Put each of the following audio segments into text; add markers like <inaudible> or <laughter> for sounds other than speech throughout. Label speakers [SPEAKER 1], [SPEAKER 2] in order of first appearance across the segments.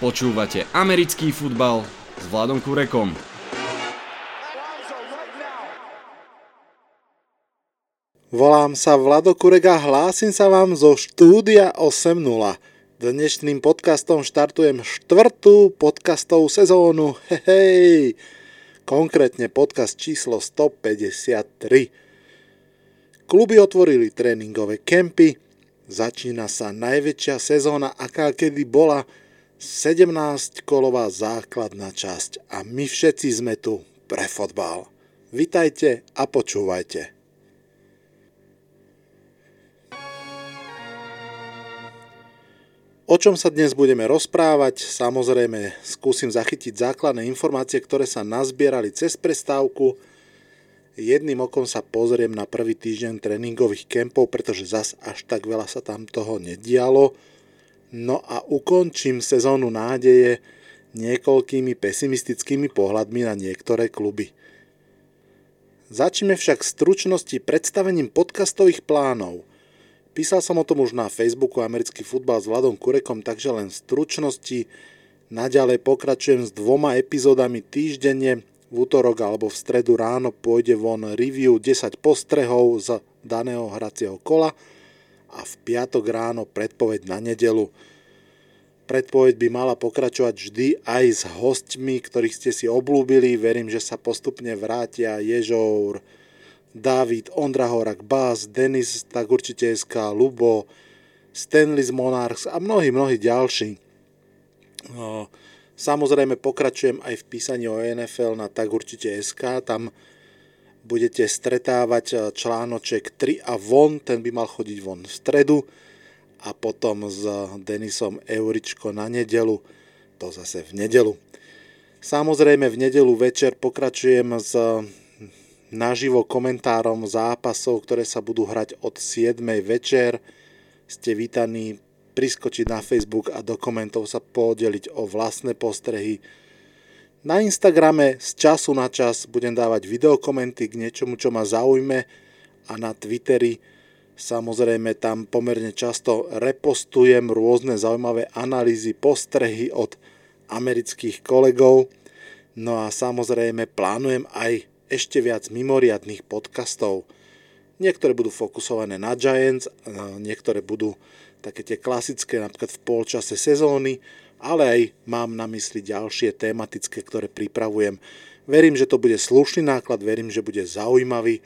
[SPEAKER 1] Počúvate americký futbal s Vladom Kurekom.
[SPEAKER 2] Volám sa Vlado Kurek a hlásim sa vám zo štúdia 8.0. Dnešným podcastom štartujem štvrtú podcastovú sezónu. Hej, konkrétne podcast číslo 153. Kluby otvorili tréningové kempy, začína sa najväčšia sezóna, aká kedy bola, 17-kolová základná časť a my všetci sme tu pre fotbal. Vitajte a počúvajte. O čom sa dnes budeme rozprávať? Samozrejme, skúsim zachytiť základné informácie, ktoré sa nazbierali cez prestávku – jedným okom sa pozriem na prvý týždeň tréningových kempov, pretože zas až tak veľa sa tam toho nedialo. No a ukončím sezónu nádeje niekoľkými pesimistickými pohľadmi na niektoré kluby. Začneme však v stručnosti predstavením podcastových plánov. Písal som o tom už na Facebooku Americký futbal s Vladom Kurekom, takže len stručnosti naďalej pokračujem s dvoma epizódami týždenne v útorok alebo v stredu ráno pôjde von review 10 postrehov z daného hracieho kola a v piatok ráno predpoveď na nedelu. Predpoveď by mala pokračovať vždy aj s hostmi, ktorých ste si oblúbili. Verím, že sa postupne vrátia Ježour, David, Ondra Horak, Bás, Denis, tak určite SK, Lubo, Stanley z Monarchs a mnohí, mnohí ďalší. No, Samozrejme pokračujem aj v písaní o NFL na tak určite SK, tam budete stretávať eh, článoček 3 a von, ten by mal chodiť von v stredu a potom s Denisom Euričko na nedelu, to zase v nedelu. Samozrejme v nedelu večer pokračujem s naživo komentárom zápasov, ktoré sa budú hrať od 7. večer. Ste vítaní priskočiť na Facebook a do komentov sa podeliť o vlastné postrehy. Na Instagrame z času na čas budem dávať videokomenty k niečomu, čo ma zaujme a na Twitteri samozrejme tam pomerne často repostujem rôzne zaujímavé analýzy, postrehy od amerických kolegov. No a samozrejme plánujem aj ešte viac mimoriadných podcastov. Niektoré budú fokusované na Giants, niektoré budú také tie klasické, napríklad v polčase sezóny, ale aj mám na mysli ďalšie tematické, ktoré pripravujem. Verím, že to bude slušný náklad, verím, že bude zaujímavý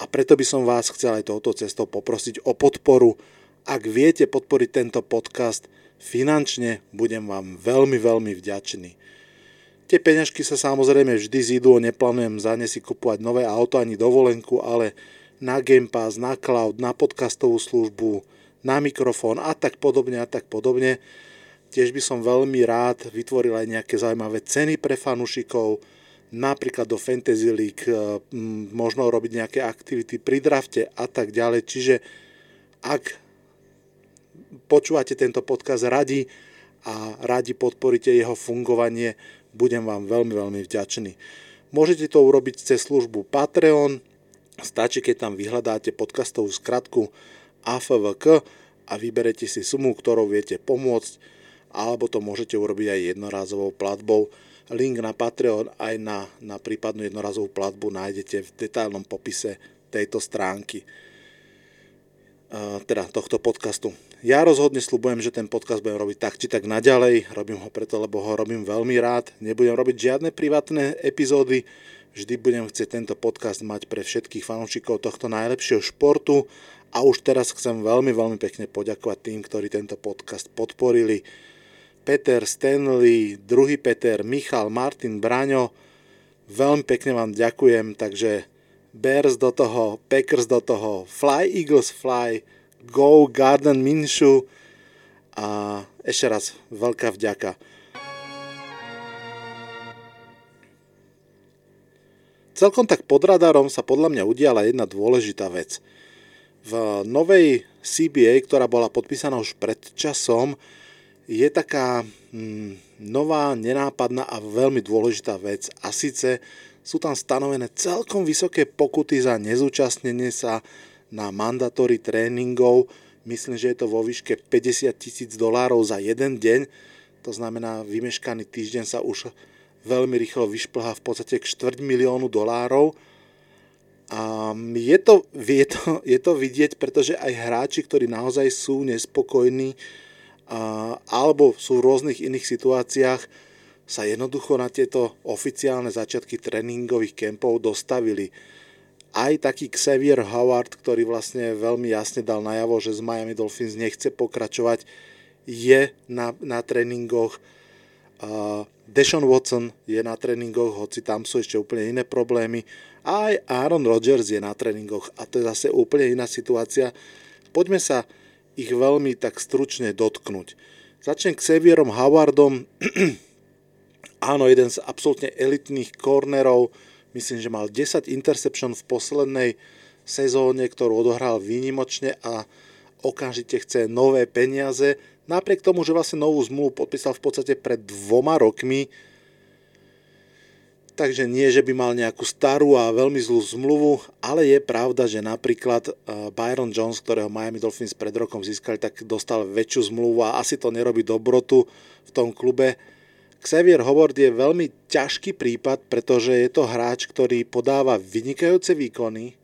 [SPEAKER 2] a preto by som vás chcel aj touto cestou poprosiť o podporu. Ak viete podporiť tento podcast finančne, budem vám veľmi, veľmi vďačný. Tie peňažky sa samozrejme vždy zídu, neplánujem za ne si kupovať nové auto ani dovolenku, ale na Game Pass, na cloud, na podcastovú službu, na mikrofón a tak podobne a tak podobne. Tiež by som veľmi rád vytvoril aj nejaké zaujímavé ceny pre fanúšikov, napríklad do Fantasy League, e, možno robiť nejaké aktivity pri drafte a tak ďalej. Čiže ak počúvate tento podcast radi a radi podporíte jeho fungovanie, budem vám veľmi, veľmi vďačný. Môžete to urobiť cez službu Patreon, stačí, keď tam vyhľadáte podcastovú skratku AFVK a vyberete si sumu, ktorou viete pomôcť, alebo to môžete urobiť aj jednorázovou platbou. Link na Patreon aj na, na prípadnú jednorazovú platbu nájdete v detailnom popise tejto stránky, teda tohto podcastu. Ja rozhodne slubujem, že ten podcast budem robiť tak či tak naďalej. Robím ho preto, lebo ho robím veľmi rád. Nebudem robiť žiadne privátne epizódy. Vždy budem chcieť tento podcast mať pre všetkých fanúšikov tohto najlepšieho športu a už teraz chcem veľmi, veľmi pekne poďakovať tým, ktorí tento podcast podporili. Peter Stanley, druhý Peter, Michal, Martin, Braňo, veľmi pekne vám ďakujem, takže Bears do toho, Packers do toho, Fly Eagles Fly, Go Garden Minshu a ešte raz veľká vďaka. Celkom tak pod radarom sa podľa mňa udiala jedna dôležitá vec – v novej CBA, ktorá bola podpísaná už pred časom, je taká mm, nová, nenápadná a veľmi dôležitá vec. A síce sú tam stanovené celkom vysoké pokuty za nezúčastnenie sa na mandatóri tréningov. Myslím, že je to vo výške 50 tisíc dolárov za jeden deň. to znamená vymeškaný týždeň sa už veľmi rýchlo vyšplhá v podstate k štvrť miliónu dolárov. A je to, je, to, je to vidieť, pretože aj hráči, ktorí naozaj sú nespokojní alebo sú v rôznych iných situáciách, sa jednoducho na tieto oficiálne začiatky tréningových kempov dostavili. Aj taký Xavier Howard, ktorý vlastne veľmi jasne dal najavo, že z Miami Dolphins nechce pokračovať, je na, na tréningoch. Uh, Deshaun Watson je na tréningoch, hoci tam sú ešte úplne iné problémy. Aj Aaron Rodgers je na tréningoch a to je zase úplne iná situácia. Poďme sa ich veľmi tak stručne dotknúť. Začnem Xavierom Howardom. <clears throat> Áno, jeden z absolútne elitných cornerov. Myslím, že mal 10 interception v poslednej sezóne, ktorú odohral výnimočne a okamžite chce nové peniaze. Napriek tomu, že vlastne novú zmluvu podpísal v podstate pred dvoma rokmi, takže nie, že by mal nejakú starú a veľmi zlú zmluvu, ale je pravda, že napríklad eh, Byron Jones, ktorého Miami Dolphins pred rokom získali, tak dostal väčšiu zmluvu a asi to nerobí dobrotu v tom klube. Xavier Howard je veľmi ťažký prípad, pretože je to hráč, ktorý podáva vynikajúce výkony,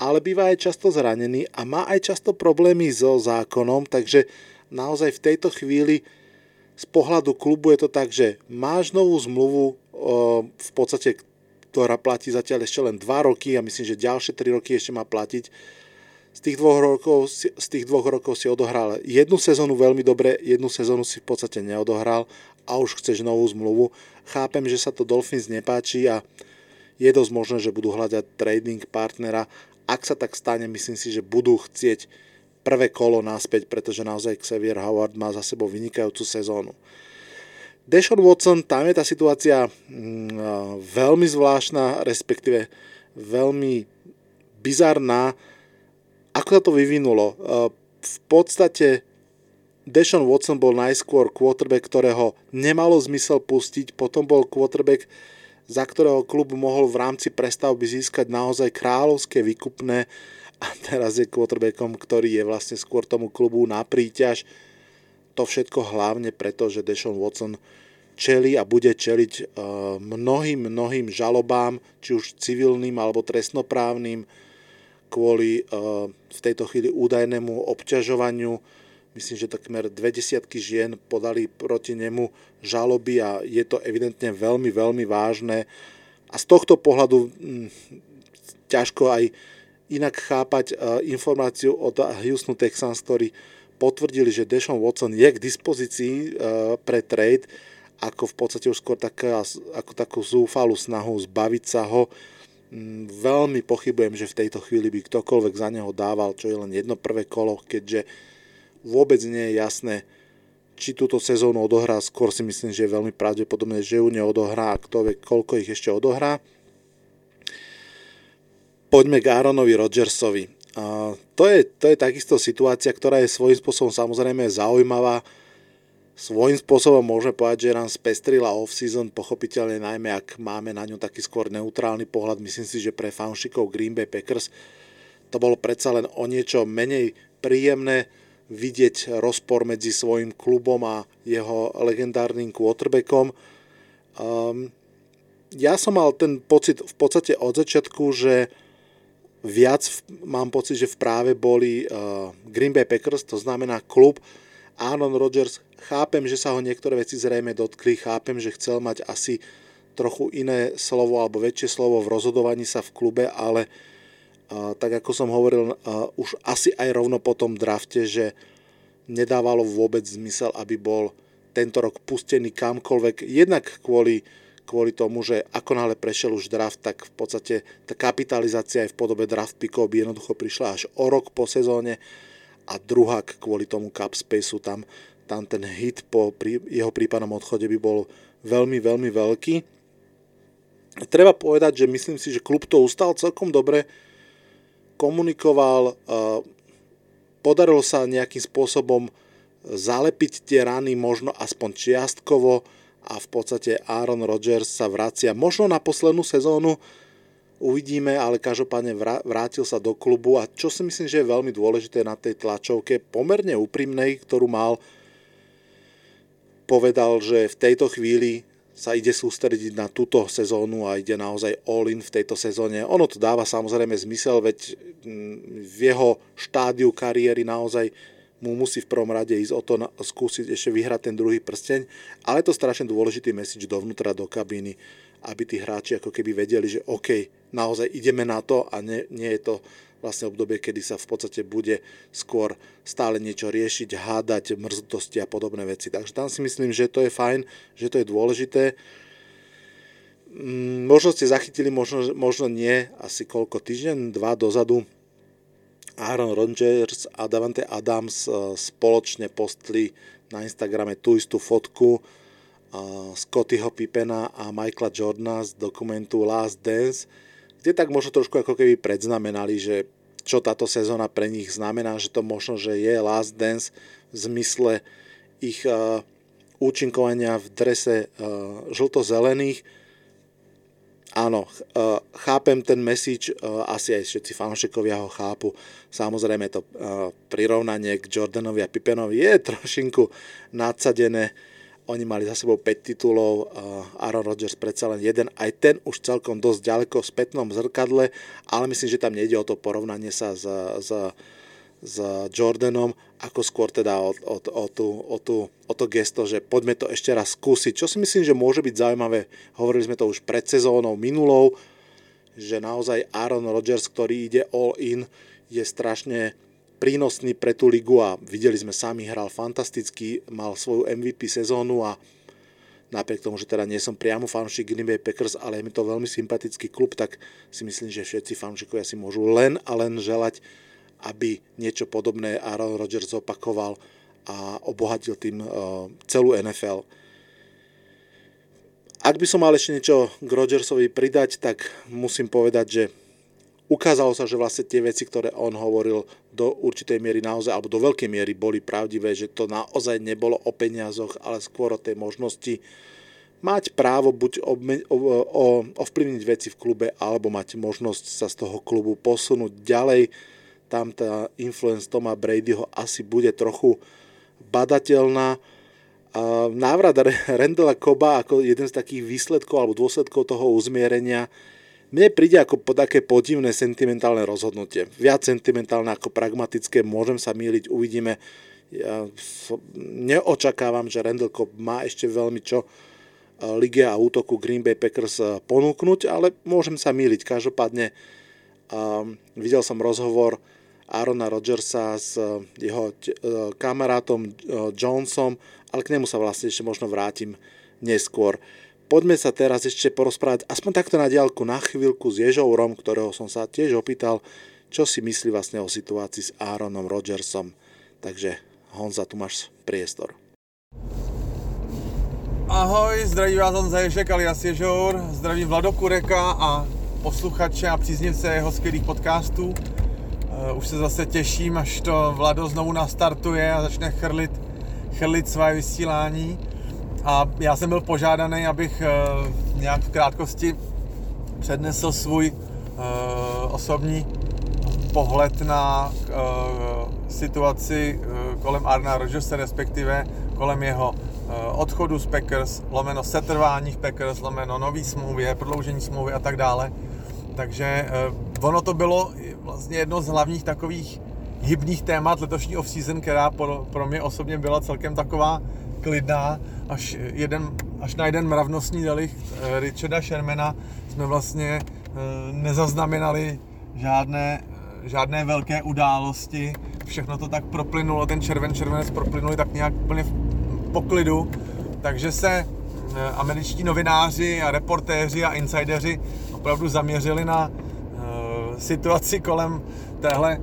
[SPEAKER 2] ale býva aj často zranený a má aj často problémy so zákonom, takže naozaj v tejto chvíli z pohľadu klubu je to tak, že máš novú zmluvu v podstate, ktorá platí zatiaľ ešte len 2 roky a myslím, že ďalšie 3 roky ešte má platiť. Z tých dvoch rokov, z tých dvoch rokov si odohral jednu sezónu veľmi dobre, jednu sezónu si v podstate neodohral a už chceš novú zmluvu. Chápem, že sa to Dolphins nepáči a je dosť možné, že budú hľadať trading partnera. Ak sa tak stane, myslím si, že budú chcieť prvé kolo naspäť, pretože naozaj Xavier Howard má za sebou vynikajúcu sezónu. Deshaun Watson, tam je tá situácia mm, veľmi zvláštna, respektíve veľmi bizarná. Ako sa to vyvinulo? V podstate Deshaun Watson bol najskôr quarterback, ktorého nemalo zmysel pustiť, potom bol quarterback, za ktorého klub mohol v rámci prestavby získať naozaj kráľovské výkupné a teraz je quarterbackom, ktorý je vlastne skôr tomu klubu na príťaž. To všetko hlavne preto, že Deshaun Watson čeli a bude čeliť e, mnohým, mnohým žalobám, či už civilným alebo trestnoprávnym, kvôli e, v tejto chvíli údajnému obťažovaniu myslím, že takmer dve desiatky žien podali proti nemu žaloby a je to evidentne veľmi, veľmi vážne. A z tohto pohľadu hm, ťažko aj inak chápať uh, informáciu od Houston Texans, ktorí potvrdili, že Deshaun Watson je k dispozícii uh, pre trade, ako v podstate už skôr taká, ako takú zúfalú snahu zbaviť sa ho. Mm, veľmi pochybujem, že v tejto chvíli by ktokoľvek za neho dával, čo je len jedno prvé kolo, keďže vôbec nie je jasné, či túto sezónu odohrá, skôr si myslím, že je veľmi pravdepodobné, že ju neodohrá a kto vie, koľko ich ešte odohrá. Poďme k Aaronovi Rodgersovi. To, je, to je takisto situácia, ktorá je svojím spôsobom samozrejme zaujímavá. Svojím spôsobom môžeme povedať, že nám spestrila off-season, pochopiteľne najmä ak máme na ňu taký skôr neutrálny pohľad. Myslím si, že pre fanšikov Green Bay Packers to bolo predsa len o niečo menej príjemné vidieť rozpor medzi svojim klubom a jeho legendárnym quarterbackom. Um, ja som mal ten pocit v podstate od začiatku, že viac mám pocit, že v práve boli uh, Green Bay Packers, to znamená klub Aaron Rodgers. Chápem, že sa ho niektoré veci zrejme dotkli, chápem, že chcel mať asi trochu iné slovo alebo väčšie slovo v rozhodovaní sa v klube, ale uh, tak ako som hovoril už asi aj rovno po tom drafte, že nedávalo vôbec zmysel, aby bol tento rok pustený kamkoľvek, jednak kvôli, kvôli tomu, že ako náhle prešiel už draft, tak v podstate tá kapitalizácia aj v podobe draft pickov by jednoducho prišla až o rok po sezóne a druhá kvôli tomu cap spaceu tam, tam ten hit po prí, jeho prípadnom odchode by bol veľmi, veľmi veľký. Treba povedať, že myslím si, že klub to ustal celkom dobre, komunikoval, podarilo sa nejakým spôsobom zalepiť tie rany možno aspoň čiastkovo a v podstate Aaron Rodgers sa vracia možno na poslednú sezónu, uvidíme, ale každopádne vrátil sa do klubu a čo si myslím, že je veľmi dôležité na tej tlačovke, pomerne úprimnej, ktorú mal, povedal, že v tejto chvíli sa ide sústrediť na túto sezónu a ide naozaj all in v tejto sezóne. Ono to dáva samozrejme zmysel, veď mm, v jeho štádiu kariéry naozaj mu musí v prvom rade ísť o to na, skúsiť ešte vyhrať ten druhý prsteň, ale je to strašne dôležitý message dovnútra do kabíny, aby tí hráči ako keby vedeli, že OK, naozaj ideme na to a nie, nie je to vlastne obdobie, kedy sa v podstate bude skôr stále niečo riešiť, hádať, mrzutosti a podobné veci. Takže tam si myslím, že to je fajn, že to je dôležité. Mm, možno ste zachytili, možno, možno nie, asi koľko týždeň, dva dozadu Aaron Rodgers a Davante Adams eh, spoločne postli na Instagrame tú istú fotku eh, Scottyho Pippena a Michaela Jordana z dokumentu Last Dance, kde tak možno trošku ako keby predznamenali, že čo táto sezóna pre nich znamená, že to možno, že je last dance v zmysle ich uh, účinkovania v drese žlto-zelených. Áno, uh, chápem ten message, uh, asi aj všetci fanúšikovia ho chápu. Samozrejme to uh, prirovnanie k Jordanovi a Pippenovi je <laughs> trošinku nadsadené, oni mali za sebou 5 titulov, Aaron Rodgers predsa len jeden, aj ten už celkom dosť ďaleko v spätnom zrkadle, ale myslím, že tam nejde o to porovnanie sa s, s, s Jordanom, ako skôr teda o, o, o, tú, o, tú, o to gesto, že poďme to ešte raz skúsiť, čo si myslím, že môže byť zaujímavé. Hovorili sme to už pred sezónou minulou, že naozaj Aaron Rodgers, ktorý ide all in, je strašne prínosný pre tú ligu a videli sme sami, hral fantasticky, mal svoju MVP sezónu a napriek tomu, že teda nie som priamo fanúšik Green Bay Packers, ale je mi to veľmi sympatický klub, tak si myslím, že všetci fanúšikovia si môžu len a len želať, aby niečo podobné Aaron Rodgers zopakoval a obohatil tým uh, celú NFL. Ak by som mal ešte niečo k Rodgersovi pridať, tak musím povedať, že ukázalo sa, že vlastne tie veci, ktoré on hovoril do určitej miery naozaj, alebo do veľkej miery boli pravdivé, že to naozaj nebolo o peniazoch, ale skôr o tej možnosti mať právo buď obme- ovplyvniť veci v klube, alebo mať možnosť sa z toho klubu posunúť ďalej. Tam tá influence Toma Bradyho asi bude trochu badateľná. návrat Rendela Koba ako jeden z takých výsledkov alebo dôsledkov toho uzmierenia mne príde ako také podivné sentimentálne rozhodnutie. Viac sentimentálne ako pragmatické, môžem sa míliť, uvidíme. Ja neočakávam, že Randall Cobb má ešte veľmi čo e, lige a útoku Green Bay Packers e, ponúknuť, ale môžem sa míliť. Každopádne um, videl som rozhovor Arona Rodgersa s e, jeho kamarátom Johnsonom, ale k nemu sa vlastne ešte možno vrátim neskôr poďme sa teraz ešte porozprávať aspoň takto na diálku na chvíľku s Ježourom, ktorého som sa tiež opýtal, čo si myslí vlastne o situácii s Aaronom Rodgersom. Takže Honza, tu máš priestor.
[SPEAKER 3] Ahoj, zdraví vás Honza Ježek alias Ježour, zdravím Vlado Kureka a posluchače a příznivce jeho skvělých podcastů. Uh, už se zase těším, až to Vlado znovu nastartuje a začne chrlit, chrlit své vysílání a já jsem byl požádaný, abych uh, nějak v krátkosti přednesl svůj uh, osobní pohled na situaci kolem Arna Rodgersa, respektive kolem jeho odchodu z Packers, lomeno setrvání v Packers, lomeno nový smlouvy, prodloužení smlouvy a tak dále. Takže uh, ono to bylo vlastně jedno z hlavních takových hybných témat letošní off-season, která pro, pro mě osobně byla celkem taková klidná, až, jeden, až na jeden mravnostní delikt eh, Richarda Shermana jsme vlastně eh, nezaznamenali žádné, žádné velké události. Všechno to tak proplynulo, ten červen, červenec proplynuli tak nějak úplně v poklidu. Takže se američtí novináři a reportéři a insideři opravdu zaměřili na situaci kolem téhle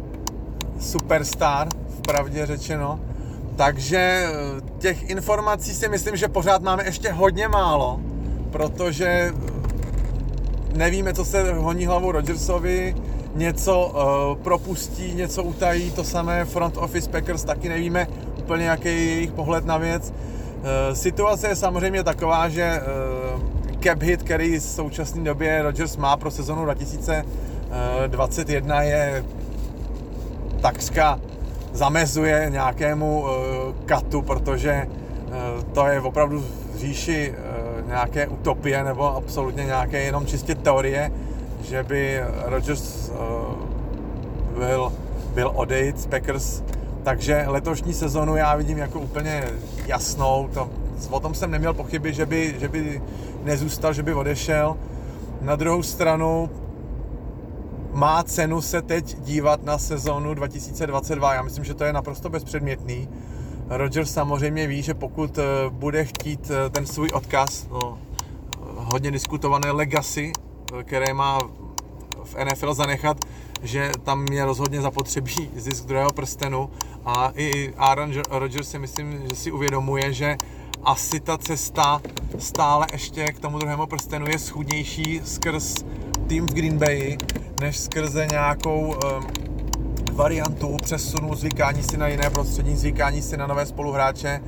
[SPEAKER 3] superstar, v pravdě řečeno, takže eh, těch informací si myslím, že pořád máme ještě hodně málo, protože eh, nevíme, co se honí hlavou Rodgersovi, něco uh, propustí, něco utají, to samé front office Packers taky nevíme úplně, jaký je jejich pohled na věc. Uh, situace je samozřejmě taková, že uh, cap hit, který v současné době Rodgers má pro sezonu 2021 je takřka zamezuje nějakému uh, katu, protože to je opravdu v říši nějaké utopie nebo absolutně nějaké jenom čistě teorie, že by Rodgers byl, byl odejít z Packers, takže letošní sezonu já vidím jako úplně jasnou, to, o tom jsem neměl pochyby, že by, že by nezůstal, že by odešel. Na druhou stranu má cenu se teď dívat na sezónu 2022. Já myslím, že to je naprosto bezpředmětný. Rodgers samozřejmě ví, že pokud eh, bude chtít eh, ten svůj odkaz, no, hodně diskutované legacy, eh, které má v NFL zanechat, že tam je rozhodně zapotřebí zisk druhého prstenu a i Aaron Rodgers si myslím, že si uvědomuje, že asi ta cesta stále ještě k tomu druhému prstenu je schudnější skrz tým v Green Bay, než skrze nějakou um, variantu přesunu, zvykání si na jiné prostředí, zvykání si na nové spoluhráče.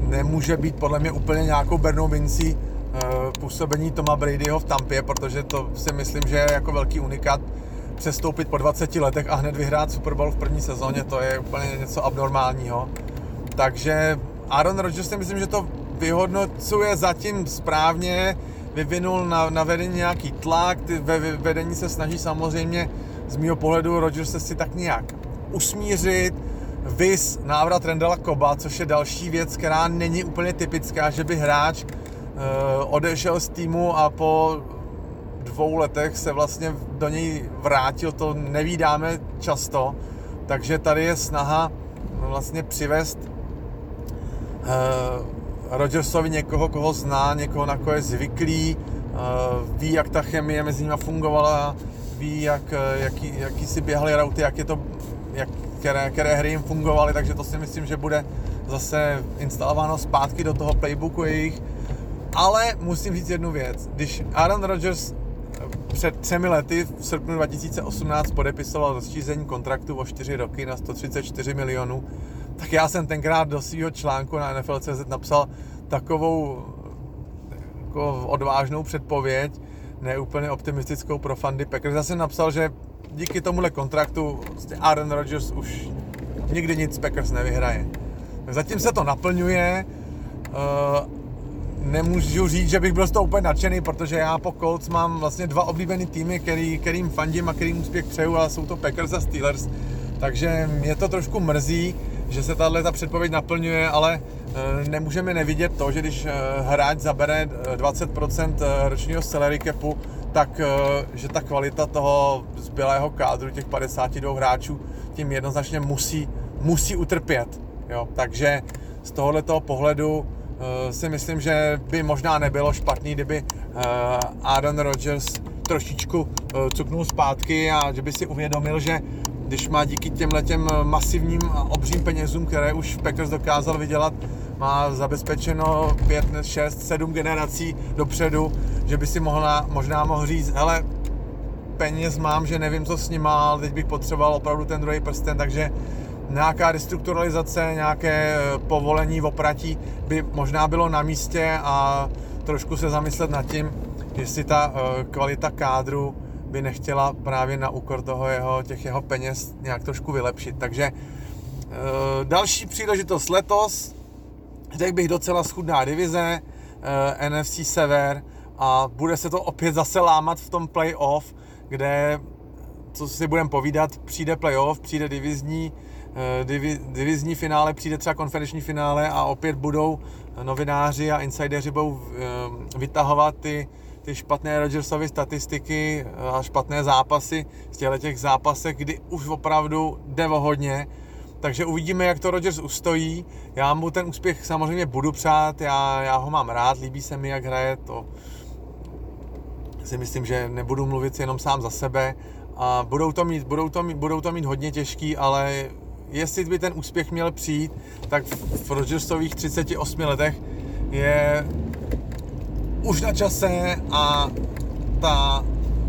[SPEAKER 3] Nemůže být podle mě úplně nějakou Bernou Vinci uh, působení Toma Bradyho v Tampě, protože to si myslím, že je jako velký unikát přestoupit po 20 letech a hned vyhrát Super Bowl v první sezóně, to je úplně něco abnormálního. Takže Aaron Rodgers si myslím, že to vyhodnocuje zatím správně, vyvinul na, na vedení nějaký tlak, ty ve vedení se snaží samozřejmě z mého pohledu Rodgers se si tak nějak usmířit, vys návrat Rendela Koba, což je další věc, která není úplně typická, že by hráč uh, odešel z týmu a po dvou letech se vlastně do něj vrátil, to nevídáme často, takže tady je snaha vlastně přivést Rodgersovi někoho, koho zná, někoho, na koho je zvyklý, uh, ví, jak ta chemie mezi nimi fungovala, ví, jak, uh, jaký, jaký si běhali rauty, jak je to, jak, které, které hry jim fungovaly, takže to si myslím, že bude zase instalováno zpátky do toho playbooku jejich. Ale musím říct jednu věc. Když Aaron Rodgers před třemi lety v srpnu 2018 podepisoval rozšíření kontraktu o 4 roky na 134 milionů, tak já jsem tenkrát do svého článku na NFL.cz napsal takovou jako odvážnou předpověď, ne úplně optimistickou pro fandy Packers. Já jsem napsal, že díky tomuhle kontraktu Aaron Rodgers už nikdy nic Packers nevyhraje. Zatím se to naplňuje. Uh, nemůžu říct, že bych byl z toho úplně nadšený, protože já po Colts mám vlastně dva oblíbený týmy, který, kterým fandím a kterým úspěch přeju a jsou to Packers a Steelers. Takže mě to trošku mrzí, že se tahle ta předpověď naplňuje, ale e, nemůžeme nevidět to, že když e, hráč zabere 20% e, ročního salary capu, tak že ta kvalita toho zbylého kádru, těch 52 hráčů, tím jednoznačně musí, musí utrpět. Jo? Takže z tohoto pohledu si myslím, že by možná nebylo špatný, kdyby Aaron Rodgers trošičku cuknul zpátky a že by si uvědomil, že když má díky těm letěm masivním a obřím penězům, které už Packers dokázal vydělat, má zabezpečeno 5, 6, 7 generací dopředu, že by si mohla, možná mohl říct, hele, peněz mám, že nevím, co s má, ale teď bych potřeboval opravdu ten druhý prsten, takže nějaká restrukturalizace, nějaké eh, povolení v opratí by možná bylo na místě a trošku se zamyslet nad tím, jestli ta eh, kvalita kádru by nechtěla právě na úkor toho jeho, těch jeho peněz nějak trošku vylepšit. Takže e, další příležitost letos, řekl bych docela schudná divize, e, NFC Sever a bude se to opět zase lámat v tom playoff, kde, co si budeme povídat, přijde playoff, přijde divizní, e, divi, divizní finále, přijde třeba konferenční finále a opět budou novináři a insideři budou e, vytahovat ty ty špatné Rodgersovy statistiky a špatné zápasy z těchto těch zápasech, kdy už opravdu jde o hodně. Takže uvidíme, jak to Rodgers ustojí. Já mu ten úspěch samozřejmě budu přát, já, já ho mám rád, líbí se mi, jak hraje, to si myslím, že nebudu mluvit jenom sám za sebe. A budou to mít, budou to mít, budou to mít hodně těžký, ale jestli by ten úspěch měl přijít, tak v Rodgersových 38 letech je už na čase a ta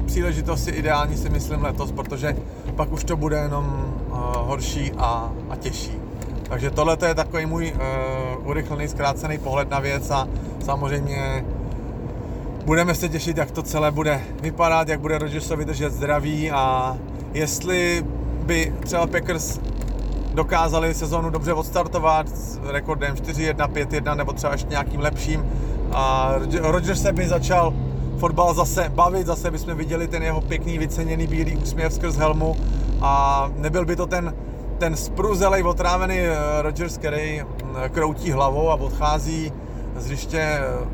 [SPEAKER 3] příležitost je ideální si myslím letos, protože pak už to bude jenom uh, horší a, a těžší. Takže tohle je takový můj uh, urychlený, zkrácený pohled na věc a samozřejmě budeme se těšit, jak to celé bude vypadat, jak bude Rodgersovi držet zdraví a jestli by třeba Packers dokázali sezónu dobře odstartovat s rekordem 4-1, 5-1 nebo třeba ještě nějakým lepším. A Rodgers se by začal fotbal zase bavit, zase bychom viděli ten jeho pěkný, vyceněný bílý úsměv skrz helmu a nebyl by to ten, ten spruzelej, otrávený eh, Rodgers, který hm, kroutí hlavou a odchází z hřiště eh,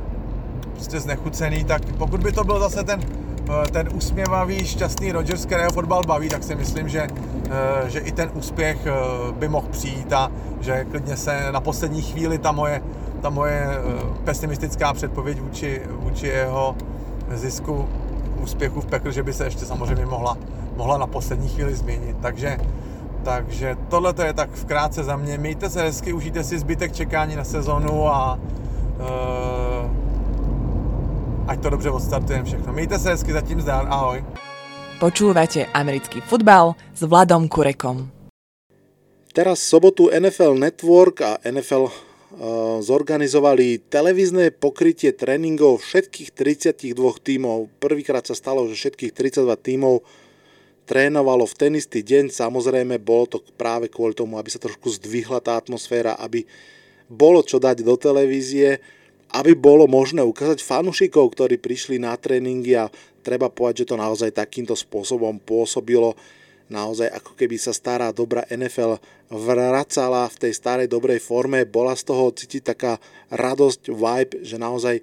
[SPEAKER 3] prostě znechucený, tak pokud by to byl zase ten, ten usměvavý, šťastný Rodgers, kterého fotbal baví, tak si myslím, že, že i ten úspěch by mohl přijít a že klidně se na poslední chvíli ta moje, ta moje pesimistická předpověď vůči, vůči jeho zisku úspěchu v pekl, že by se ještě samozřejmě mohla, mohla na poslední chvíli změnit. Takže, takže tohle je tak v krátce za mě. Mějte se hezky, užijte si zbytek čekání na sezonu a uh, ať to dobře odstartujeme všechno. Mějte se hezky, zatím zdár, ahoj.
[SPEAKER 4] Počúvate americký futbal s Vladom Kurekom.
[SPEAKER 2] Teraz sobotu NFL Network a NFL zorganizovali televízne pokrytie tréningov všetkých 32 tímov. Prvýkrát sa stalo, že všetkých 32 tímov trénovalo v ten istý deň. Samozrejme, bolo to práve kvôli tomu, aby sa trošku zdvihla tá atmosféra, aby bolo čo dať do televízie, aby bolo možné ukázať fanúšikov, ktorí prišli na tréningy a treba povedať, že to naozaj takýmto spôsobom pôsobilo. Naozaj ako keby sa stará dobrá NFL vracala v tej starej dobrej forme, bola z toho cítiť taká radosť, vibe, že naozaj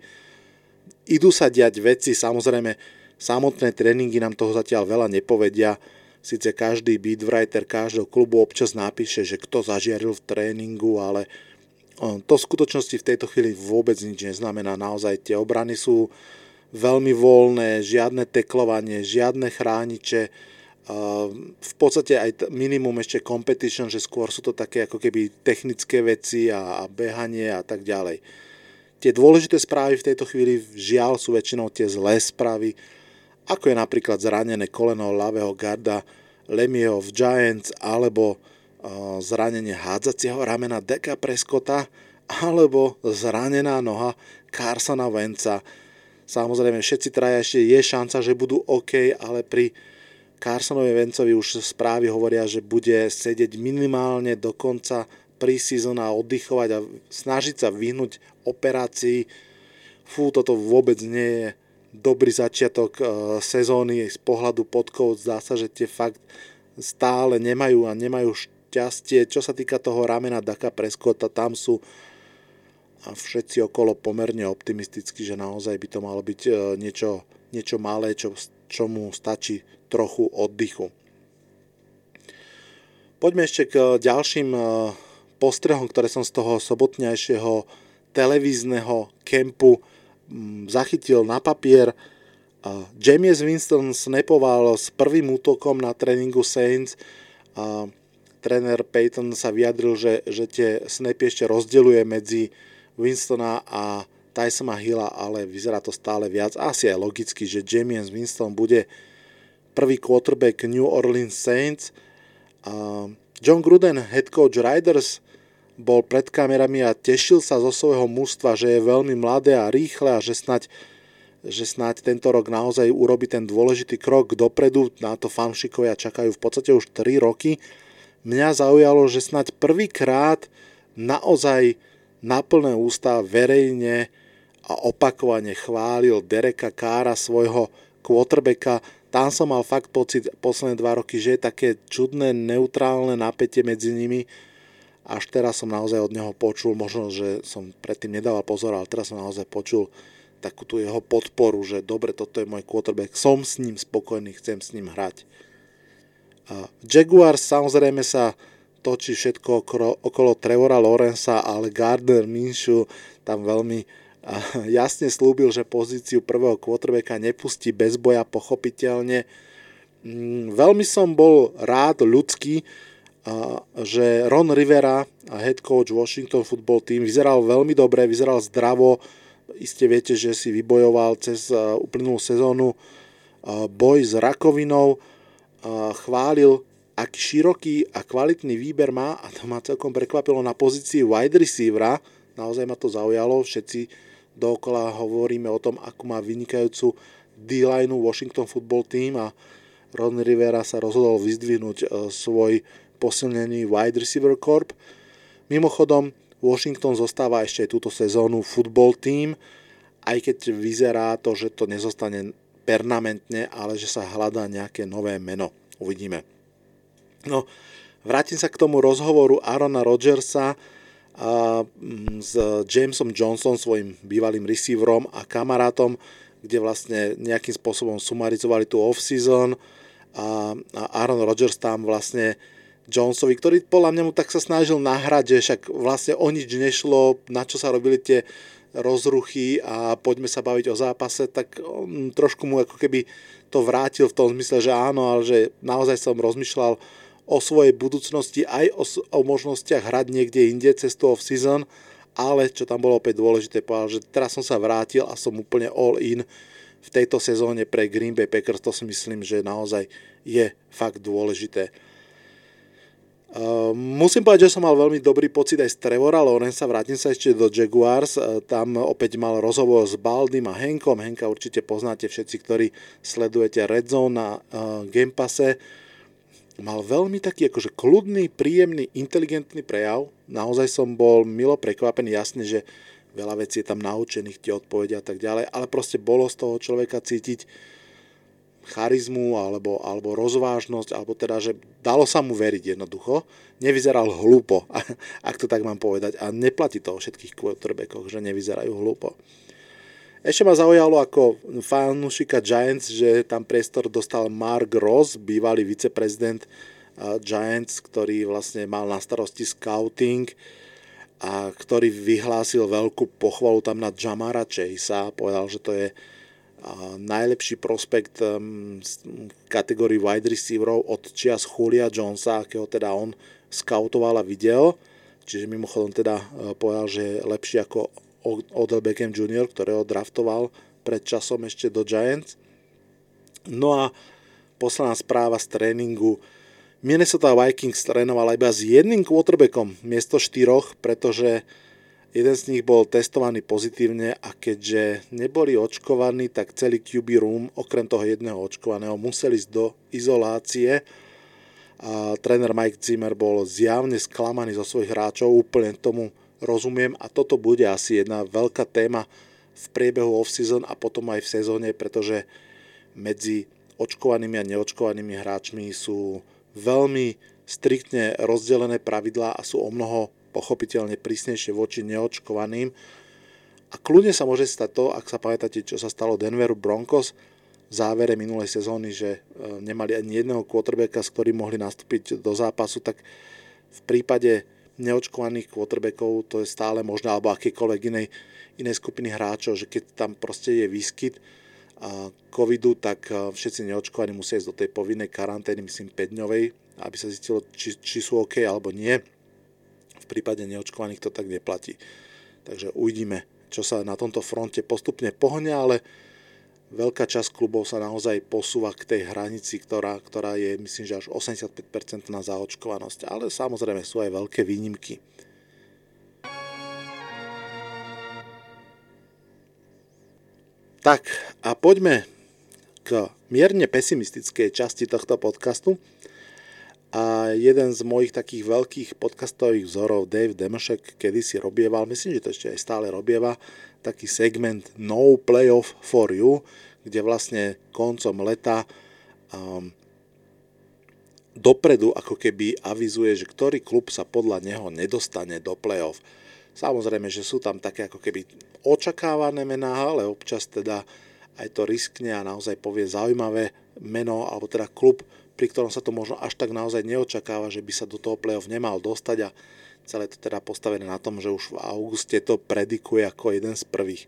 [SPEAKER 2] idú sa diať veci, samozrejme samotné tréningy nám toho zatiaľ veľa nepovedia, síce každý beatwriter každého klubu občas napíše, že kto zažiaril v tréningu, ale to v skutočnosti v tejto chvíli vôbec nič neznamená. Naozaj tie obrany sú veľmi voľné, žiadne teklovanie, žiadne chrániče, v podstate aj minimum ešte competition, že skôr sú to také ako keby technické veci a, behanie a tak ďalej. Tie dôležité správy v tejto chvíli žiaľ sú väčšinou tie zlé správy, ako je napríklad zranené koleno ľavého garda Lemieho v Giants alebo zranenie hádzacieho ramena Deka Preskota alebo zranená noha Carsona Venca. Samozrejme, všetci traja ešte je šanca, že budú OK, ale pri Carsonovi Vencovi už správy hovoria, že bude sedieť minimálne do konca preseason a oddychovať a snažiť sa vyhnúť operácii. Fú, toto vôbec nie je dobrý začiatok e, sezóny z pohľadu podkov. Zdá sa, že tie fakt stále nemajú a nemajú šťastie. Čo sa týka toho ramena Daka Preskota, tam sú a všetci okolo pomerne optimisticky, že naozaj by to malo byť e, niečo, niečo malé, čo, mu stačí trochu oddychu. Poďme ešte k ďalším eh, postrehom, ktoré som z toho sobotnejšieho televízneho kempu mm, zachytil na papier. James Winston snapoval s prvým útokom na tréningu Saints. Tréner Peyton sa vyjadril, že, že tie snapy ešte rozdeluje medzi Winstona a Tysona Hilla, ale vyzerá to stále viac. Asi aj logicky, že James Winston bude prvý quarterback New Orleans Saints. John Gruden, head coach Riders, bol pred kamerami a tešil sa zo svojho mústva, že je veľmi mladé a rýchle a že snať, že snať tento rok naozaj urobi ten dôležitý krok dopredu. Na to fanšikovia čakajú v podstate už 3 roky. Mňa zaujalo, že snať prvýkrát naozaj na plné ústa verejne a opakovane chválil Dereka Kára, svojho quarterbacka, tam som mal fakt pocit posledné dva roky, že je také čudné, neutrálne napätie medzi nimi. Až teraz som naozaj od neho počul, možno, že som predtým nedával pozor, ale teraz som naozaj počul takú tú jeho podporu, že dobre, toto je môj quarterback, som s ním spokojný, chcem s ním hrať. A Jaguars samozrejme sa točí všetko okolo, okolo Trevora Lorenza, ale Gardner Minshew tam veľmi <laughs> jasne slúbil, že pozíciu prvého quarterbacka nepustí bez boja pochopiteľne. Mm, veľmi som bol rád ľudský, že Ron Rivera, head coach Washington Football Team, vyzeral veľmi dobre, vyzeral zdravo. Iste viete, že si vybojoval cez uplynulú sezónu boj s rakovinou. Chválil, aký široký a kvalitný výber má a to ma celkom prekvapilo na pozícii wide receivera. Naozaj ma to zaujalo, všetci dookola hovoríme o tom, ako má vynikajúcu D-line Washington Football Team a Ron Rivera sa rozhodol vyzdvihnúť e, svoj posilnení Wide Receiver Corp. Mimochodom, Washington zostáva ešte aj túto sezónu football team, aj keď vyzerá to, že to nezostane permanentne, ale že sa hľadá nejaké nové meno. Uvidíme. No, vrátim sa k tomu rozhovoru Arona Rodgersa a, mm, s Jamesom Johnson, svojim bývalým receiverom a kamarátom, kde vlastne nejakým spôsobom sumarizovali tú off-season a, a Aaron Rodgers tam vlastne Jonesovi, ktorý podľa mňa mu tak sa snažil nahrať, že však vlastne o nič nešlo, na čo sa robili tie rozruchy a poďme sa baviť o zápase, tak um, trošku mu ako keby to vrátil v tom zmysle, že áno, ale že naozaj som rozmýšľal o svojej budúcnosti aj o, o možnostiach hrať niekde inde cez tú off-season, ale čo tam bolo opäť dôležité, povedal, že teraz som sa vrátil a som úplne all in v tejto sezóne pre Green Bay Packers, to si myslím, že naozaj je fakt dôležité. Uh, musím povedať, že som mal veľmi dobrý pocit aj z Trevora Lawrence, vrátim sa ešte do Jaguars, uh, tam opäť mal rozhovor s Baldym a Henkom, Henka určite poznáte všetci, ktorí sledujete Red Zone na uh, Game Passe, mal veľmi taký akože kľudný, príjemný, inteligentný prejav, naozaj som bol milo prekvapený, jasne, že veľa vecí je tam naučených, tie odpovede a tak ďalej, ale proste bolo z toho človeka cítiť, charizmu alebo, alebo rozvážnosť, alebo teda, že dalo sa mu veriť jednoducho. Nevyzeral hlúpo, <laughs> ak to tak mám povedať. A neplatí to o všetkých quarterbackoch, že nevyzerajú hlúpo. Ešte ma zaujalo ako fanúšika Giants, že tam priestor dostal Mark Ross, bývalý viceprezident Giants, ktorý vlastne mal na starosti scouting a ktorý vyhlásil veľkú pochvalu tam na Jamara Chase a povedal, že to je najlepší prospekt v kategórii wide receiverov od čias Julia Jonesa, akého teda on skautoval a videl. Čiže mimochodom teda e, povedal, že je lepší ako Odell Beckham Jr., ktorého draftoval pred časom ešte do Giants. No a posledná správa z tréningu. Minnesota Vikings trénovala iba s jedným quarterbackom miesto štyroch, pretože Jeden z nich bol testovaný pozitívne a keďže neboli očkovaní, tak celý QB room, okrem toho jedného očkovaného, museli ísť do izolácie. A tréner Mike Zimmer bol zjavne sklamaný zo svojich hráčov, úplne tomu rozumiem a toto bude asi jedna veľká téma v priebehu off-season a potom aj v sezóne, pretože medzi očkovanými a neočkovanými hráčmi sú veľmi striktne rozdelené pravidlá a sú o mnoho pochopiteľne prísnejšie voči neočkovaným. A kľudne sa môže stať to, ak sa pamätáte, čo sa stalo Denveru Broncos v závere minulej sezóny, že e, nemali ani jedného quarterbacka, s ktorým mohli nastúpiť do zápasu, tak v prípade neočkovaných quarterbackov to je stále možné, alebo akékoľvek inej, inej skupiny hráčov, že keď tam proste je výskyt covidu, tak e, všetci neočkovaní musia ísť do tej povinnej karantény, myslím 5-dňovej, aby sa zistilo, či, či sú OK alebo nie prípade neočkovaných to tak neplatí. Takže uvidíme, čo sa na tomto fronte postupne pohne, ale veľká časť klubov sa naozaj posúva k tej hranici, ktorá, ktorá je, myslím, že až 85% na zaočkovanosť. Ale samozrejme sú aj veľké výnimky. Tak a poďme k mierne pesimistickej časti tohto podcastu. A jeden z mojich takých veľkých podcastových vzorov, Dave Demešek, kedy si robieval, myslím, že to ešte aj stále robieva, taký segment No Playoff for You, kde vlastne koncom leta um, dopredu ako keby avizuje, že ktorý klub sa podľa neho nedostane do playoff. Samozrejme, že sú tam také ako keby očakávané mená, ale občas teda aj to riskne a naozaj povie zaujímavé meno, alebo teda klub, pri ktorom sa to možno až tak naozaj neočakáva, že by sa do toho play-off nemal dostať a celé to teda postavené na tom, že už v auguste to predikuje ako jeden z prvých.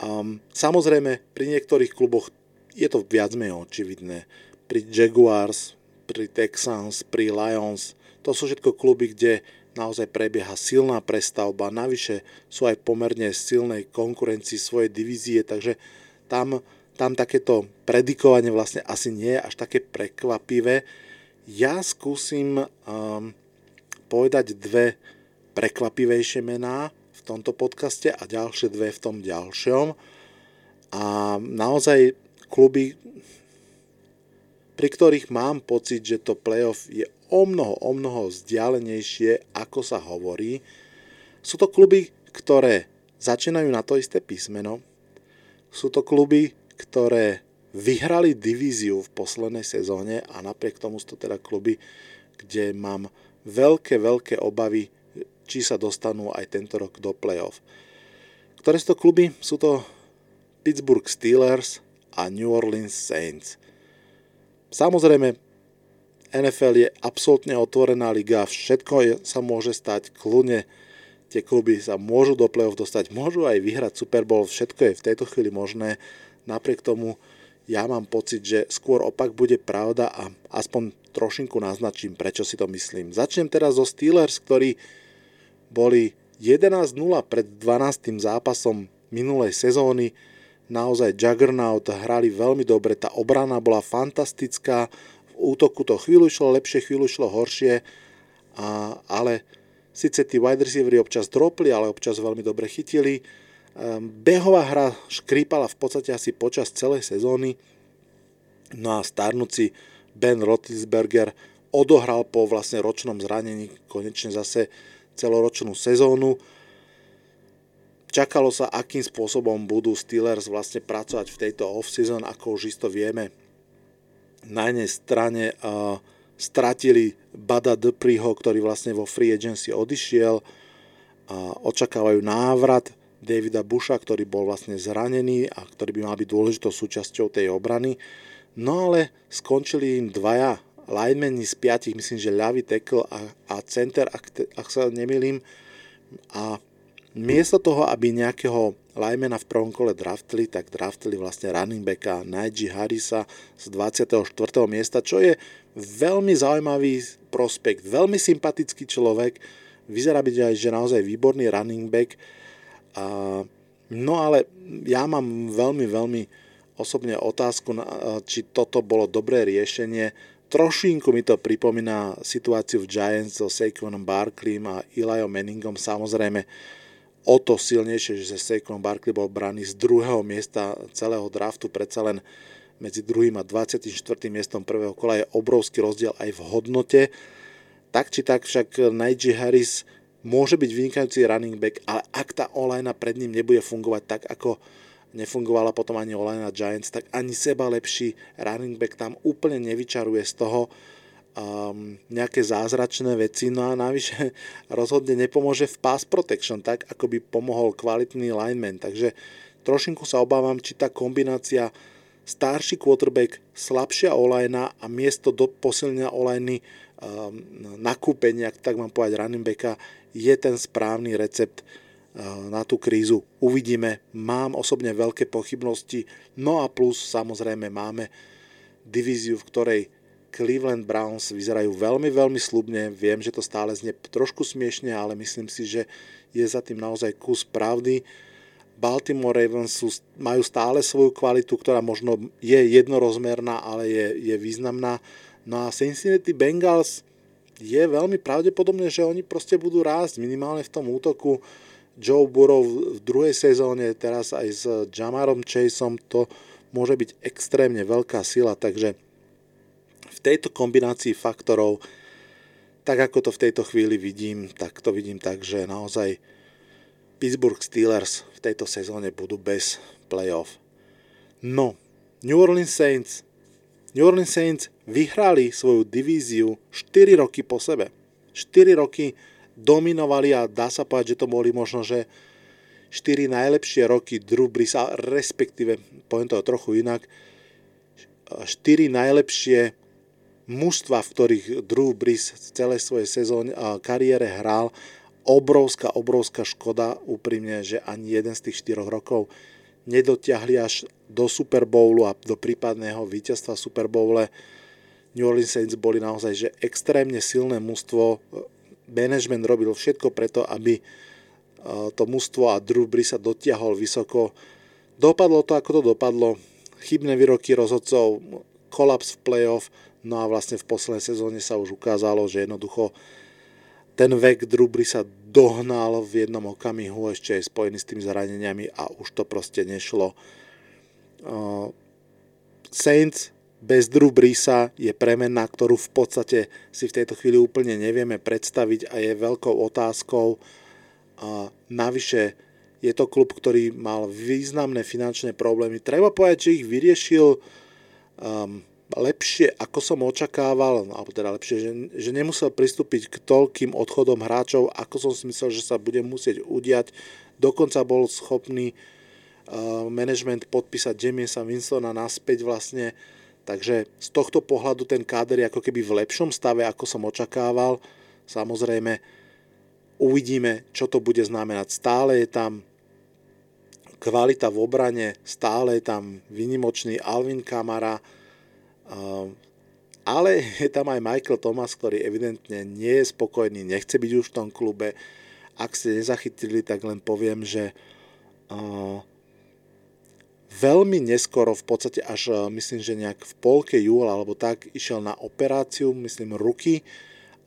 [SPEAKER 2] Um, samozrejme, pri niektorých kluboch je to viac menej očividné. Pri Jaguars, pri Texans, pri Lions, to sú všetko kluby, kde naozaj prebieha silná prestavba, navyše sú aj pomerne silnej konkurencii svojej divízie, takže tam tam takéto predikovanie vlastne asi nie je až také prekvapivé. Ja skúsim um, povedať dve prekvapivejšie mená v tomto podcaste a ďalšie dve v tom ďalšom. A naozaj kluby, pri ktorých mám pocit, že to playoff je o mnoho, o mnoho vzdialenejšie, ako sa hovorí. Sú to kluby, ktoré začínajú na to isté písmeno. Sú to kluby, ktoré vyhrali divíziu v poslednej sezóne a napriek tomu sú to teda kluby, kde mám veľké, veľké obavy, či sa dostanú aj tento rok do playoff. Ktoré sú to kluby? Sú to Pittsburgh Steelers a New Orleans Saints. Samozrejme, NFL je absolútne otvorená liga, všetko sa môže stať kľudne, tie kluby sa môžu do play-off dostať, môžu aj vyhrať Super Bowl, všetko je v tejto chvíli možné. Napriek tomu ja mám pocit, že skôr opak bude pravda a aspoň trošinku naznačím, prečo si to myslím. Začnem teraz zo Steelers, ktorí boli 11-0 pred 12. zápasom minulej sezóny naozaj Juggernaut, hrali veľmi dobre, tá obrana bola fantastická, v útoku to chvíľu šlo lepšie, chvíľu šlo horšie, a, ale síce tí wide receivery občas dropli, ale občas veľmi dobre chytili. Ehm, behová hra škrípala v podstate asi počas celej sezóny, no a starnúci Ben Roethlisberger odohral po vlastne ročnom zranení konečne zase celoročnú sezónu Čakalo sa, akým spôsobom budú Steelers vlastne pracovať v tejto off-season, ako už isto vieme. Na jednej strane uh, stratili Bada Dupriho, ktorý vlastne vo free agency odišiel. Uh, očakávajú návrat Davida Busha, ktorý bol vlastne zranený a ktorý by mal byť dôležitou súčasťou tej obrany. No ale skončili im dvaja linemeni z piatich, myslím, že ľavý tackle a, a center, ak, ak sa nemýlim. A Miesto toho, aby nejakého Lymana v prvom kole draftili, tak draftili vlastne running backa Najee Harrisa z 24. miesta, čo je veľmi zaujímavý prospekt, veľmi sympatický človek, vyzerá byť aj, že naozaj výborný running back. A, no ale ja mám veľmi, veľmi osobne otázku, či toto bolo dobré riešenie. Trošinku mi to pripomína situáciu v Giants so Saquonom Barkleym a Eliom Manningom. Samozrejme, o to silnejšie, že Saquon Barkley bol braný z druhého miesta celého draftu, predsa len medzi druhým a 24. miestom prvého kola je obrovský rozdiel aj v hodnote. Tak či tak však Najee Harris môže byť vynikajúci running back, ale ak tá online pred ním nebude fungovať tak, ako nefungovala potom ani online Giants, tak ani seba lepší running back tam úplne nevyčaruje z toho, um, nejaké zázračné veci, no a navyše <laughs> rozhodne nepomôže v pass protection, tak ako by pomohol kvalitný lineman, takže trošinku sa obávam, či tá kombinácia starší quarterback, slabšia olajna a miesto do posilnenia olajny um, nakúpenia, tak mám povedať running backa, je ten správny recept uh, na tú krízu. Uvidíme, mám osobne veľké pochybnosti, no a plus samozrejme máme divíziu, v ktorej Cleveland Browns vyzerajú veľmi, veľmi slubne. Viem, že to stále znie trošku smiešne, ale myslím si, že je za tým naozaj kus pravdy. Baltimore Ravens sú, majú stále svoju kvalitu, ktorá možno je jednorozmerná, ale je, je významná. No a Cincinnati Bengals je veľmi pravdepodobné, že oni proste budú rásť minimálne v tom útoku. Joe Burrow v druhej sezóne, teraz aj s Jamarom Chaseom, to môže byť extrémne veľká sila, takže tejto kombinácii faktorov, tak ako to v tejto chvíli vidím, tak to vidím tak, že naozaj Pittsburgh Steelers v tejto sezóne budú bez playoff. No, New Orleans Saints. New Orleans Saints vyhrali svoju divíziu 4 roky po sebe. 4 roky dominovali a dá sa povedať, že to boli možno, že 4 najlepšie roky Drew Brisa, respektíve, poviem to trochu inak, 4 najlepšie mužstva, v ktorých Drew Brees v celej svojej sezóne kariére hral, obrovská, obrovská škoda úprimne, že ani jeden z tých 4 rokov nedotiahli až do Super Bowlu a do prípadného víťazstva Super Bowle. New Orleans Saints boli naozaj že extrémne silné mužstvo. Management robil všetko preto, aby e, to mužstvo a Drew Brees sa dotiahol vysoko. Dopadlo to, ako to dopadlo. Chybné výroky rozhodcov, kolaps v playoff, No a vlastne v poslednej sezóne sa už ukázalo, že jednoducho ten vek Drubry sa dohnal v jednom okamihu ešte aj spojený s tými zraneniami a už to proste nešlo. Uh, Saints bez Drew Brisa je premena, ktorú v podstate si v tejto chvíli úplne nevieme predstaviť a je veľkou otázkou. A navyše je to klub, ktorý mal významné finančné problémy. Treba povedať, že ich vyriešil um, lepšie, ako som očakával, alebo teda lepšie, že, že nemusel pristúpiť k toľkým odchodom hráčov, ako som si myslel, že sa bude musieť udiať. Dokonca bol schopný uh, management podpísať Jamiesa Winstona naspäť vlastne Takže z tohto pohľadu ten káder je ako keby v lepšom stave, ako som očakával. Samozrejme, uvidíme, čo to bude znamenať. Stále je tam kvalita v obrane, stále je tam vynimočný Alvin Kamara, ale je tam aj Michael Thomas, ktorý evidentne nie je spokojný, nechce byť už v tom klube. Ak ste nezachytili, tak len poviem, že veľmi neskoro, v podstate až eh, myslím, že nejak v polke júla alebo tak, išiel na operáciu, myslím, ruky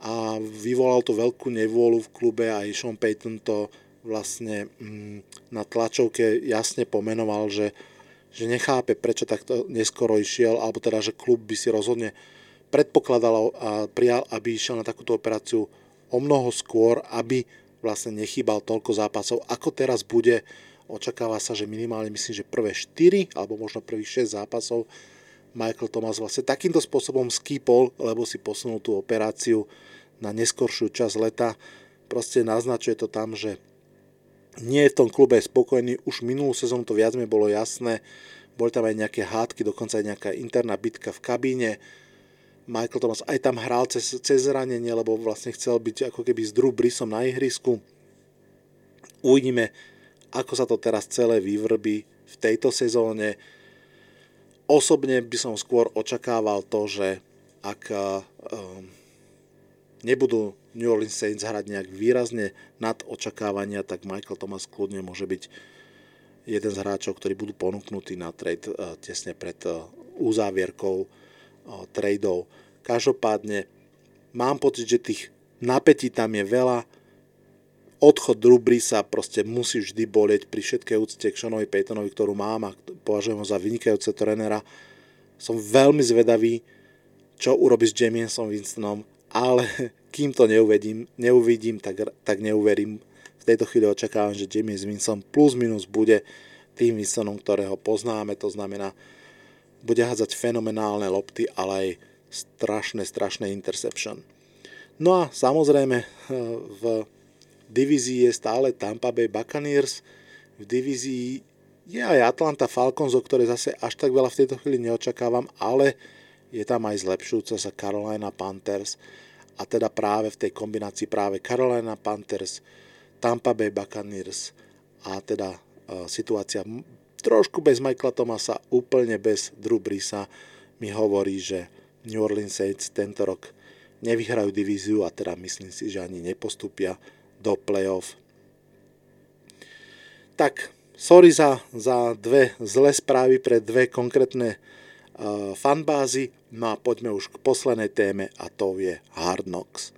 [SPEAKER 2] a vyvolal to veľkú nevôľu v klube a Sean Payton to vlastne mm, na tlačovke jasne pomenoval, že, že nechápe, prečo takto neskoro išiel, alebo teda, že klub by si rozhodne predpokladal a prijal, aby išiel na takúto operáciu o mnoho skôr, aby vlastne nechýbal toľko zápasov, ako teraz bude Očakáva sa, že minimálne myslím, že prvé 4 alebo možno prvých 6 zápasov Michael Thomas vlastne takýmto spôsobom skýpol, lebo si posunul tú operáciu na neskoršiu časť leta. Proste naznačuje to tam, že nie je v tom klube spokojný. Už minulú sezónu to viac mi bolo jasné. Boli tam aj nejaké hádky, dokonca aj nejaká interná bitka v kabíne. Michael Thomas aj tam hral cez, cez zranenie, lebo vlastne chcel byť ako keby s Drew Brisom na ihrisku. Uvidíme, ako sa to teraz celé vyvrbí v tejto sezóne. Osobne by som skôr očakával to, že ak um, nebudú New Orleans Saints hrať nejak výrazne nad očakávania, tak Michael Thomas kľudne môže byť jeden z hráčov, ktorí budú ponúknutí na trade uh, tesne pred uh, uzávierkou uh, tradeov. Každopádne mám pocit, že tých napätí tam je veľa, odchod Drew proste musí vždy bolieť pri všetkej úcte k Seanovi Paytonovi, ktorú mám a považujem ho za vynikajúce trénera. Som veľmi zvedavý, čo urobí s Jamiesom Winstonom, ale <laughs> kým to neuvedím, neuvidím, tak, tak neuverím. V tejto chvíli očakávam, že Jamies Winston plus minus bude tým Winstonom, ktorého poznáme, to znamená, bude hádzať fenomenálne lopty, ale aj strašné, strašné interception. No a samozrejme <laughs> v divízii je stále Tampa Bay Buccaneers, v divízii je aj Atlanta Falcons, o ktoré zase až tak veľa v tejto chvíli neočakávam, ale je tam aj zlepšujúca sa Carolina Panthers. A teda práve v tej kombinácii práve Carolina Panthers, Tampa Bay Buccaneers a teda uh, situácia trošku bez Michaela Thomasa, úplne bez Drew Brisa mi hovorí, že New Orleans Saints tento rok nevyhrajú divíziu a teda myslím si, že ani nepostupia do playoff. Tak, sorry za, za dve zlé správy pre dve konkrétne uh, fanbázy, no a poďme už k poslednej téme a to je Hard Knocks.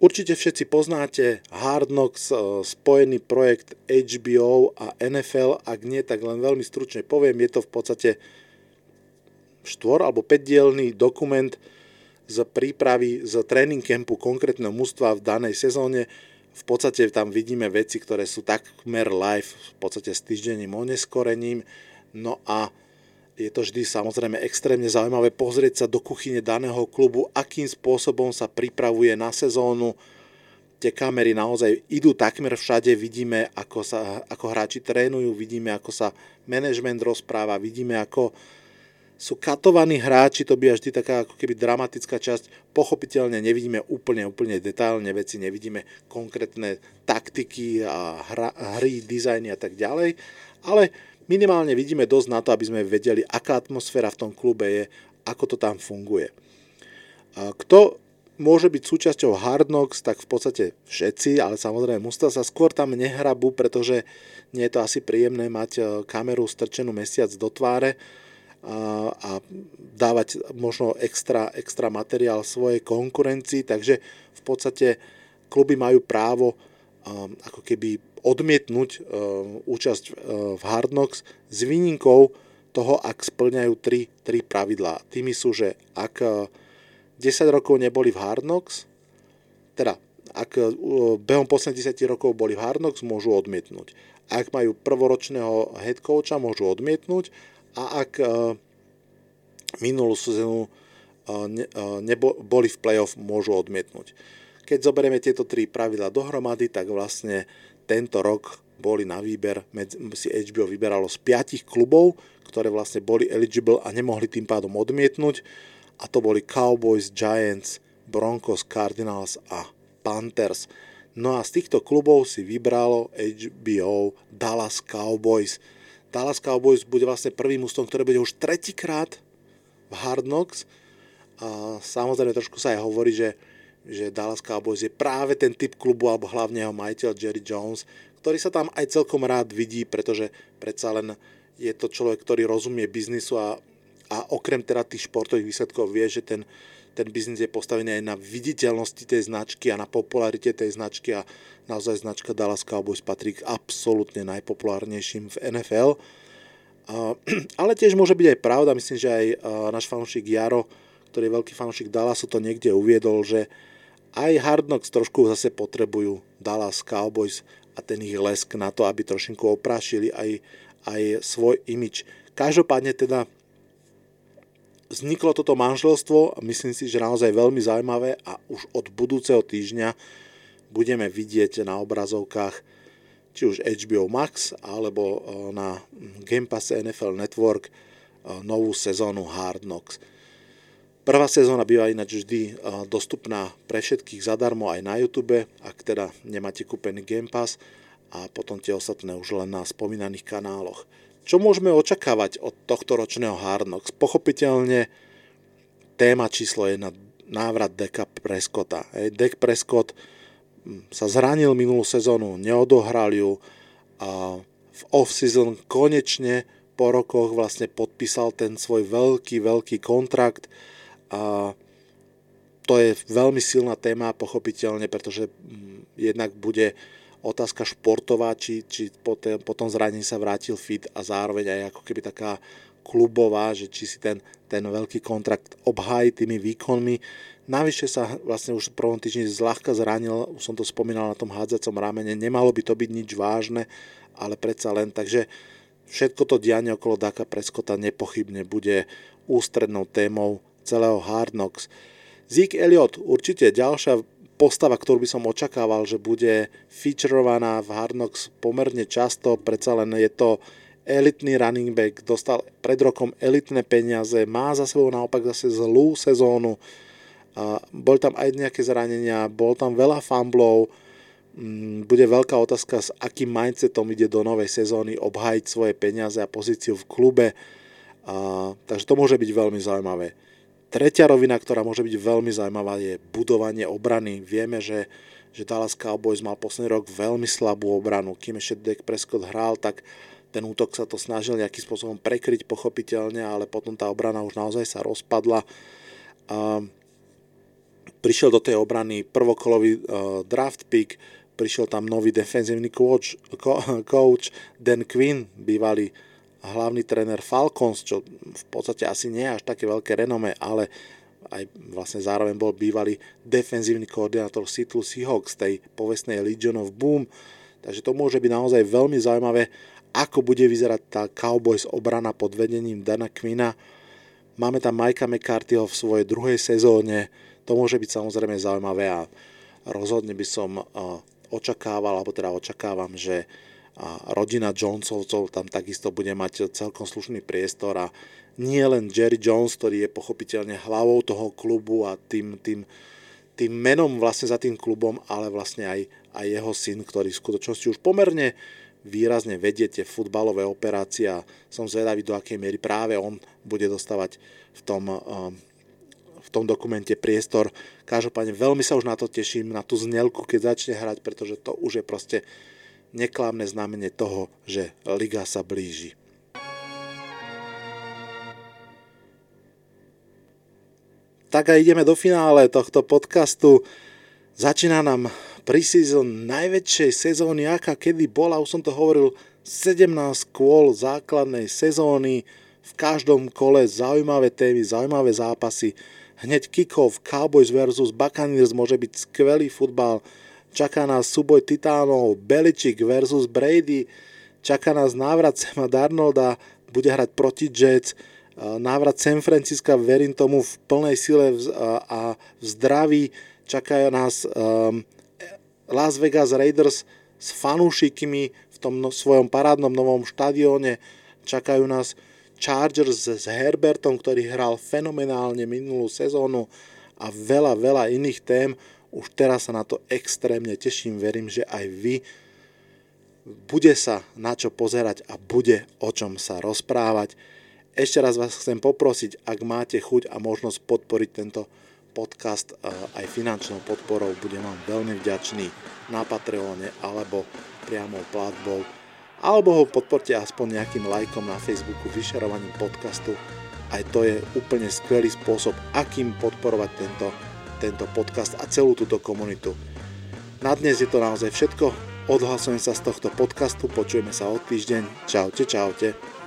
[SPEAKER 2] Určite všetci poznáte Hard Knocks, spojený projekt HBO a NFL, ak nie, tak len veľmi stručne poviem, je to v podstate štvor alebo 5 dokument, z prípravy z tréning campu konkrétneho mužstva v danej sezóne. V podstate tam vidíme veci, ktoré sú takmer live, v podstate s týždenným oneskorením. No a je to vždy samozrejme extrémne zaujímavé pozrieť sa do kuchyne daného klubu, akým spôsobom sa pripravuje na sezónu. Tie kamery naozaj idú takmer všade, vidíme, ako, sa, ako hráči trénujú, vidíme, ako sa management rozpráva, vidíme, ako sú katovaní hráči, to by vždy taká ako keby dramatická časť. Pochopiteľne nevidíme úplne, úplne detailne veci, nevidíme konkrétne taktiky a hra, hry, dizajny a tak ďalej, ale minimálne vidíme dosť na to, aby sme vedeli, aká atmosféra v tom klube je, ako to tam funguje. Kto môže byť súčasťou Hard Knocks, tak v podstate všetci, ale samozrejme Musta sa skôr tam nehrabú, pretože nie je to asi príjemné mať e, kameru strčenú mesiac do tváre, a dávať možno extra, extra materiál svojej konkurencii, takže v podstate kluby majú právo ako keby odmietnúť účasť v Hard Knocks s výnimkou toho, ak splňajú tri, tri pravidlá. Tými sú, že ak 10 rokov neboli v Hard Knocks, teda ak behom posledných 10 rokov boli v Hard Knocks, môžu odmietnúť. Ak majú prvoročného head coacha, môžu odmietnúť a ak minulú sezónu ne, nebo, boli v playoff, môžu odmietnúť. Keď zoberieme tieto tri pravidla dohromady, tak vlastne tento rok boli na výber, si HBO vyberalo z piatich klubov, ktoré vlastne boli eligible a nemohli tým pádom odmietnúť. A to boli Cowboys, Giants, Broncos, Cardinals a Panthers. No a z týchto klubov si vybralo HBO Dallas Cowboys. Dallas Cowboys bude vlastne prvým ústom, ktoré bude už tretíkrát v Hard Knocks. A samozrejme trošku sa aj hovorí, že, že Dallas Cowboys je práve ten typ klubu, alebo hlavne jeho majiteľ Jerry Jones, ktorý sa tam aj celkom rád vidí, pretože predsa len je to človek, ktorý rozumie biznisu a, a okrem teda tých športových výsledkov vie, že ten, ten biznis je postavený aj na viditeľnosti tej značky a na popularite tej značky a naozaj značka Dallas Cowboys patrí k absolútne najpopulárnejším v NFL. <clears throat> Ale tiež môže byť aj pravda, myslím, že aj náš fanúšik Jaro ktorý je veľký fanúšik Dallasu, to niekde uviedol, že aj Hard Knocks trošku zase potrebujú Dallas Cowboys a ten ich lesk na to, aby trošinku oprášili aj, aj svoj imič. Každopádne teda vzniklo toto manželstvo a myslím si, že naozaj veľmi zaujímavé a už od budúceho týždňa budeme vidieť na obrazovkách či už HBO Max alebo eh, na Game Pass NFL Network eh, novú sezónu Hard Knocks. Prvá sezóna býva ináč vždy eh, dostupná pre všetkých zadarmo aj na YouTube, ak teda nemáte kúpený Game Pass a potom tie ostatné už len na spomínaných kanáloch. Čo môžeme očakávať od tohto ročného Hard Knocks? Pochopiteľne téma číslo 1, návrat Deka Prescotta. Dek Prescott hm, sa zranil minulú sezónu, neodohral ju a v off-season konečne po rokoch vlastne podpísal ten svoj veľký, veľký kontrakt, a to je veľmi silná téma, pochopiteľne, pretože mm, jednak bude otázka športová, či, či po, tom zranení sa vrátil fit a zároveň aj ako keby taká klubová, že či si ten, ten veľký kontrakt obhájí tými výkonmi. Navyše sa vlastne už v prvom týždni zľahka zranil, už som to spomínal na tom hádzacom ramene, nemalo by to byť nič vážne, ale predsa len, takže všetko to dianie okolo Daka Preskota nepochybne bude ústrednou témou celého Hard Knocks. Zeke Elliot určite ďalšia postava, ktorú by som očakával, že bude featurovaná v Hard Knocks pomerne často, predsa len je to elitný running back, dostal pred rokom elitné peniaze, má za sebou naopak zase zlú sezónu, a bol tam aj nejaké zranenia, bol tam veľa fumblov, mm, bude veľká otázka, s akým mindsetom ide do novej sezóny obhajiť svoje peniaze a pozíciu v klube, a, takže to môže byť veľmi zaujímavé. Tretia rovina, ktorá môže byť veľmi zaujímavá, je budovanie obrany. Vieme, že, že Dallas Cowboys mal posledný rok veľmi slabú obranu. Kým ešte Dak Prescott hral, tak ten útok sa to snažil nejakým spôsobom prekryť pochopiteľne, ale potom tá obrana už naozaj sa rozpadla. A prišiel do tej obrany prvokolový uh, draft pick, prišiel tam nový defenzívny coach, <laughs> coach Dan Quinn, bývalý hlavný tréner Falcons, čo v podstate asi nie je až také veľké renome, ale aj vlastne zároveň bol bývalý defenzívny koordinátor Seattle Seahawks, tej povestnej Legion of Boom. Takže to môže byť naozaj veľmi zaujímavé, ako bude vyzerať tá Cowboys obrana pod vedením Dana Quina. Máme tam Majka McCarthyho v svojej druhej sezóne, to môže byť samozrejme zaujímavé a rozhodne by som očakával, alebo teda očakávam, že a rodina Jonesovcov tam takisto bude mať celkom slušný priestor a nie len Jerry Jones, ktorý je pochopiteľne hlavou toho klubu a tým, tým, tým menom vlastne za tým klubom, ale vlastne aj, aj jeho syn, ktorý v skutočnosti už pomerne výrazne vedie tie futbalové operácie a som zvedavý, do akej miery práve on bude dostávať v tom, um, v tom dokumente priestor. Každopádne veľmi sa už na to teším, na tú znelku, keď začne hrať, pretože to už je proste neklamné znamenie toho, že liga sa blíži. Tak a ideme do finále tohto podcastu. Začína nám preseason najväčšej sezóny, aká kedy bola, už som to hovoril, 17 kôl základnej sezóny, v každom kole zaujímavé témy, zaujímavé zápasy. Hneď kick-off Cowboys versus Buccaneers môže byť skvelý futbal. Čaká nás súboj titánov Belichick versus Brady. Čaká nás návrat Sema Darnolda, bude hrať proti Jets. Návrat San Francisca, verím tomu, v plnej sile a v zdraví. Čakajú nás um, Las Vegas Raiders s fanúšikmi v tom no, svojom parádnom novom štadióne. Čakajú nás Chargers s Herbertom, ktorý hral fenomenálne minulú sezónu a veľa, veľa iných tém. Už teraz sa na to extrémne teším, verím, že aj vy. Bude sa na čo pozerať a bude o čom sa rozprávať. Ešte raz vás chcem poprosiť, ak máte chuť a možnosť podporiť tento podcast eh, aj finančnou podporou, budem vám veľmi vďačný na Patreone alebo priamou platbou alebo ho podporte aspoň nejakým lajkom na Facebooku, vyšerovaním podcastu. Aj to je úplne skvelý spôsob, akým podporovať tento, tento podcast a celú túto komunitu. Na dnes je to naozaj všetko. Odhlasujem sa z tohto podcastu, počujeme sa o týždeň. Čaute, čaute.